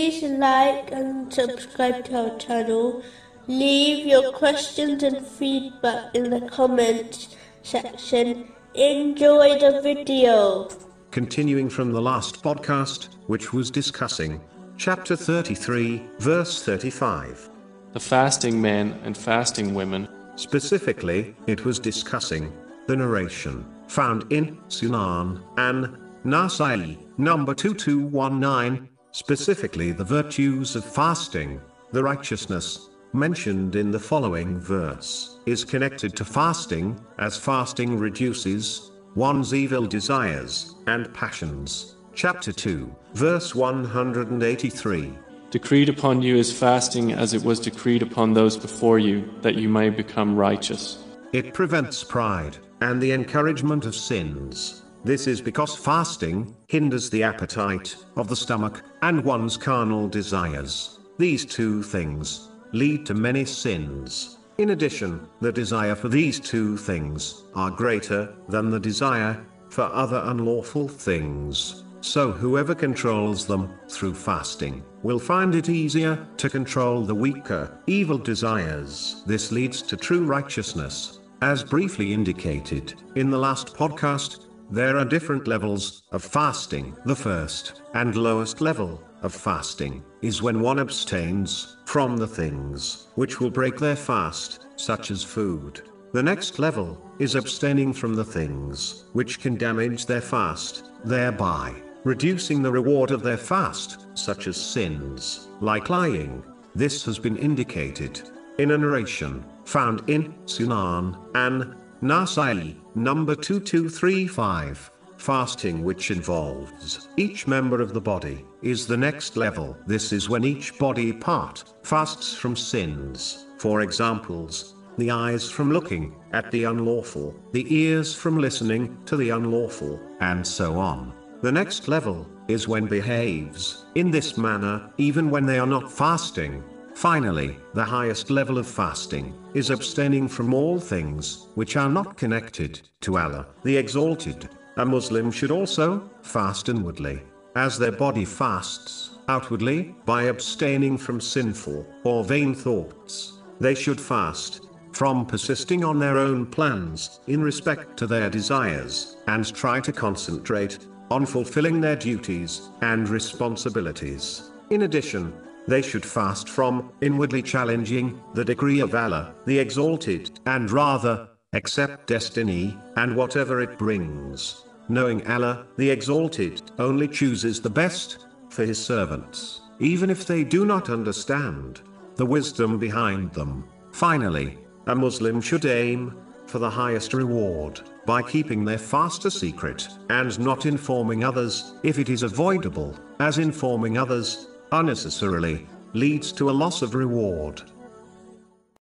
like and subscribe to our channel. Leave your questions and feedback in the comments section. Enjoy the video. Continuing from the last podcast, which was discussing chapter 33, verse 35. The fasting men and fasting women. Specifically, it was discussing the narration found in Sunan an Nasai, number 2219, specifically the virtues of fasting, the righteousness mentioned in the following verse is connected to fasting, as fasting reduces one's evil desires and passions. Chapter 2, verse 183. Decreed upon you is fasting as it was decreed upon those before you, that you may become righteous. It prevents pride and the encouragement of sins. This is because fasting hinders the appetite of the stomach and one's carnal desires. These two things lead to many sins. In addition, the desire for these two things are greater than the desire for other unlawful things. So whoever controls them through fasting will find it easier to control the weaker, evil desires. This leads to true righteousness. As briefly indicated in the last podcast, there are different levels of fasting. The first and lowest level of fasting is when one abstains from the things which will break their fast, such as food. The next level is abstaining from the things which can damage their fast, thereby reducing the reward of their fast, such as sins, like lying. This has been indicated in a narration found in Sunan an Nasai, number 2235. Fasting, which involves each member of the body, is the next level. This is when each body part fasts from sins. For examples, the eyes from looking at the unlawful, the ears from listening to the unlawful, and so on. The next level is when behaves in this manner, even when they are not fasting. Finally, the highest level of fasting is abstaining from all things which are not connected to Allah, the Exalted. A Muslim should also fast inwardly, as their body fasts outwardly by abstaining from sinful or vain thoughts. They should fast from persisting on their own plans in respect to their desires and try to concentrate on fulfilling their duties and responsibilities. In addition, they should fast from inwardly challenging the decree of Allah, the Exalted, and rather accept destiny and whatever it brings, knowing Allah, the Exalted, only chooses the best for His servants, even if they do not understand the wisdom behind them. Finally, a Muslim should aim for the highest reward by keeping their fast a secret, and not informing others, if it is avoidable, as informing others, unnecessarily, leads to a loss of reward.